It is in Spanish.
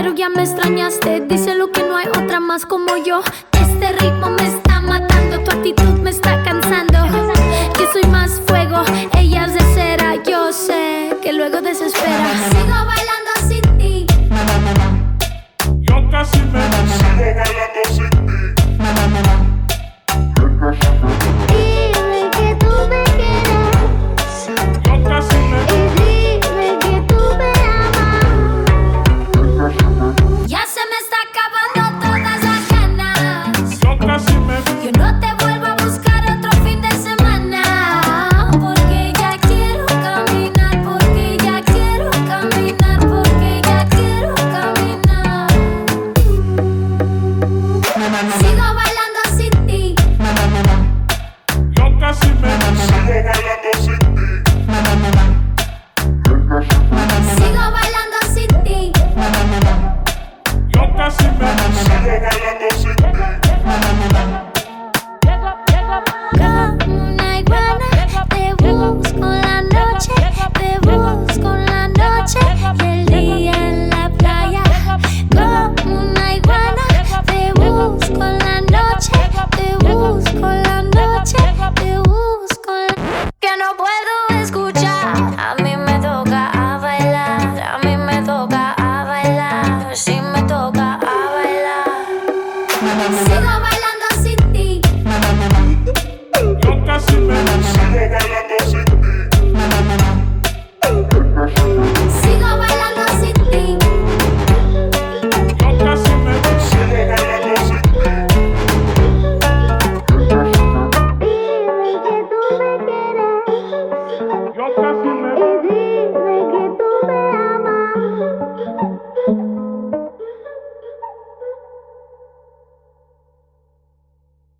pero ya me extrañaste. Dice lo que no hay otra más como yo. Este ritmo me está matando, tu actitud me está cansando. Yo soy más fuego, ellas de cera, yo sé que luego desespera. no puedo Jota